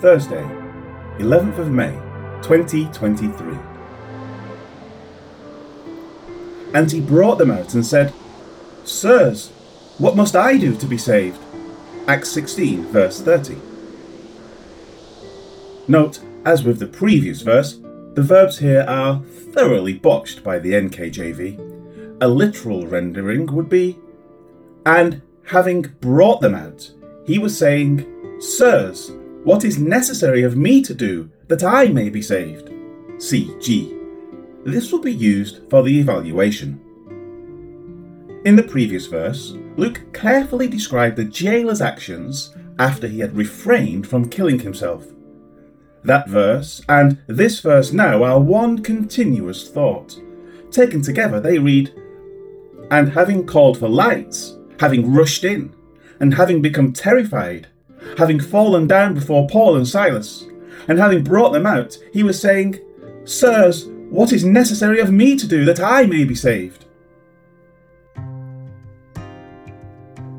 Thursday, 11th of May, 2023. And he brought them out and said, Sirs, what must I do to be saved? Acts 16, verse 30. Note, as with the previous verse, the verbs here are thoroughly botched by the NKJV. A literal rendering would be, and having brought them out, he was saying, Sirs, what is necessary of me to do that I may be saved? CG. This will be used for the evaluation. In the previous verse, Luke carefully described the jailer's actions after he had refrained from killing himself. That verse and this verse now are one continuous thought. Taken together, they read, And having called for lights, having rushed in, and having become terrified, having fallen down before Paul and Silas, and having brought them out, he was saying, Sirs, what is necessary of me to do that I may be saved?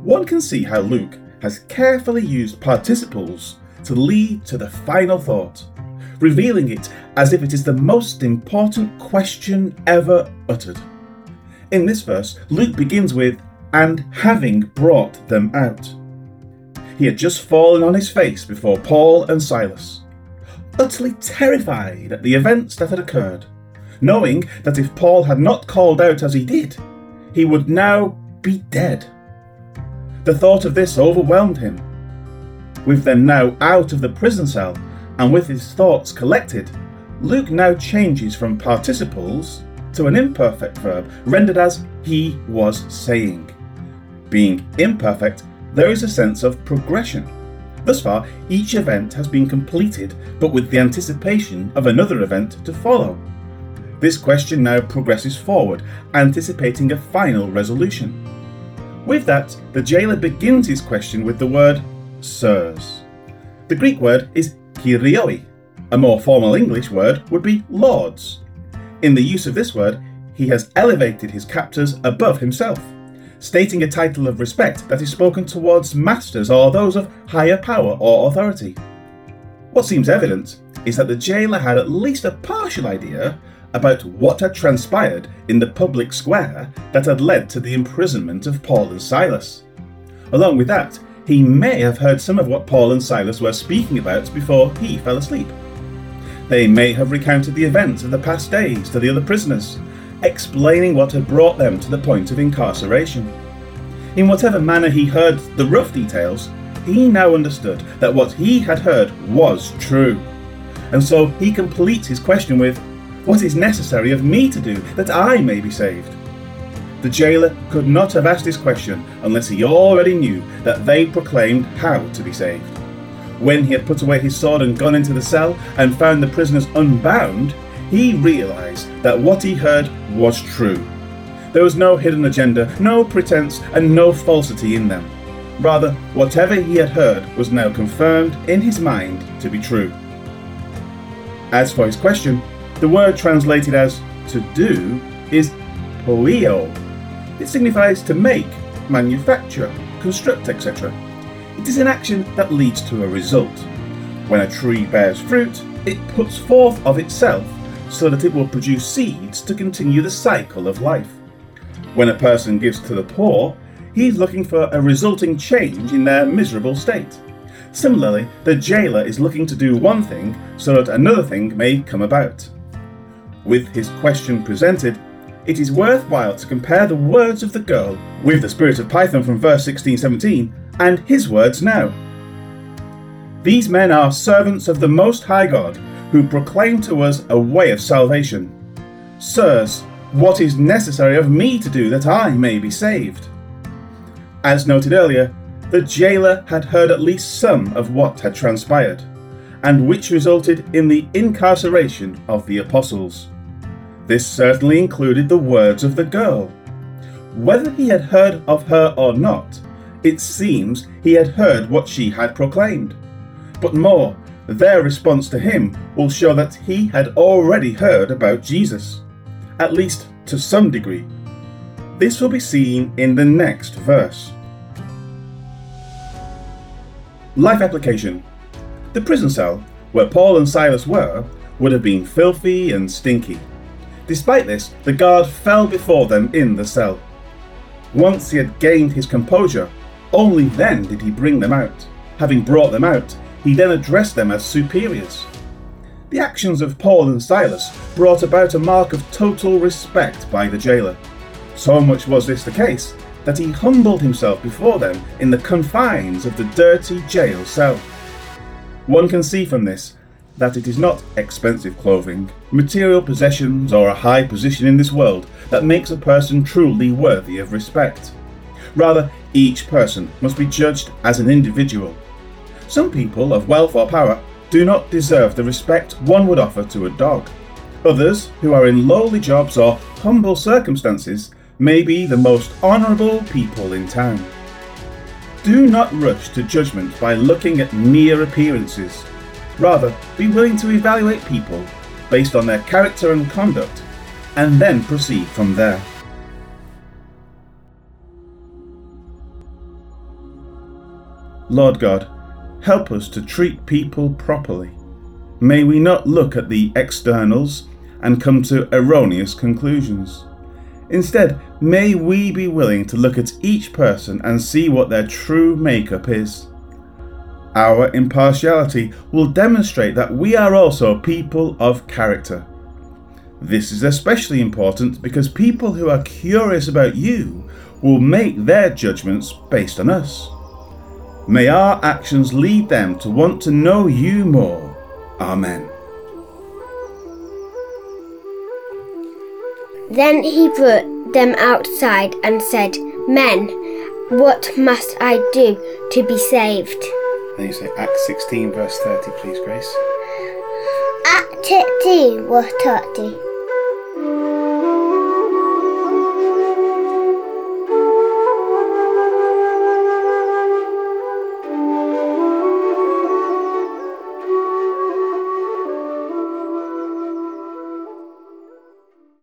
One can see how Luke has carefully used participles to lead to the final thought, revealing it as if it is the most important question ever uttered. In this verse, Luke begins with, and having brought them out. He had just fallen on his face before Paul and Silas, utterly terrified at the events that had occurred, knowing that if Paul had not called out as he did, he would now be dead. The thought of this overwhelmed him, with them now out of the prison cell and with his thoughts collected, Luke now changes from participles to an imperfect verb rendered as he was saying. Being imperfect, there is a sense of progression. Thus far, each event has been completed, but with the anticipation of another event to follow. This question now progresses forward, anticipating a final resolution. With that, the jailer begins his question with the word sirs. The Greek word is kyrioi. A more formal English word would be lords. In the use of this word, he has elevated his captors above himself, stating a title of respect that is spoken towards masters or those of higher power or authority. What seems evident is that the jailer had at least a partial idea about what had transpired in the public square that had led to the imprisonment of Paul and Silas. Along with that, he may have heard some of what Paul and Silas were speaking about before he fell asleep. They may have recounted the events of the past days to the other prisoners, explaining what had brought them to the point of incarceration. In whatever manner he heard the rough details, he now understood that what he had heard was true. And so he completes his question with, What is necessary of me to do that I may be saved? The jailer could not have asked this question unless he already knew that they proclaimed how to be saved. When he had put away his sword and gone into the cell and found the prisoners unbound, he realized that what he heard was true. There was no hidden agenda, no pretense, and no falsity in them. Rather, whatever he had heard was now confirmed in his mind to be true. As for his question, the word translated as to do is poio, it signifies to make, manufacture, construct, etc. It is an action that leads to a result. When a tree bears fruit, it puts forth of itself so that it will produce seeds to continue the cycle of life. When a person gives to the poor, he is looking for a resulting change in their miserable state. Similarly, the jailer is looking to do one thing so that another thing may come about. With his question presented, it is worthwhile to compare the words of the girl with the spirit of Python from verse 16 17 and his words now. These men are servants of the Most High God, who proclaim to us a way of salvation. Sirs, what is necessary of me to do that I may be saved? As noted earlier, the jailer had heard at least some of what had transpired, and which resulted in the incarceration of the apostles. This certainly included the words of the girl. Whether he had heard of her or not, it seems he had heard what she had proclaimed. But more, their response to him will show that he had already heard about Jesus, at least to some degree. This will be seen in the next verse. Life application. The prison cell, where Paul and Silas were, would have been filthy and stinky. Despite this, the guard fell before them in the cell. Once he had gained his composure, only then did he bring them out. Having brought them out, he then addressed them as superiors. The actions of Paul and Silas brought about a mark of total respect by the jailer. So much was this the case that he humbled himself before them in the confines of the dirty jail cell. One can see from this that it is not expensive clothing, material possessions, or a high position in this world that makes a person truly worthy of respect. Rather, each person must be judged as an individual. Some people of wealth or power do not deserve the respect one would offer to a dog. Others, who are in lowly jobs or humble circumstances, may be the most honourable people in town. Do not rush to judgment by looking at mere appearances. Rather, be willing to evaluate people based on their character and conduct, and then proceed from there. Lord God, Help us to treat people properly. May we not look at the externals and come to erroneous conclusions. Instead, may we be willing to look at each person and see what their true makeup is. Our impartiality will demonstrate that we are also people of character. This is especially important because people who are curious about you will make their judgments based on us. May our actions lead them to want to know you more. Amen. Then he brought them outside and said, Men, what must I do to be saved? And you say Acts 16, verse 30, please, Grace. Acts 16, verse 30.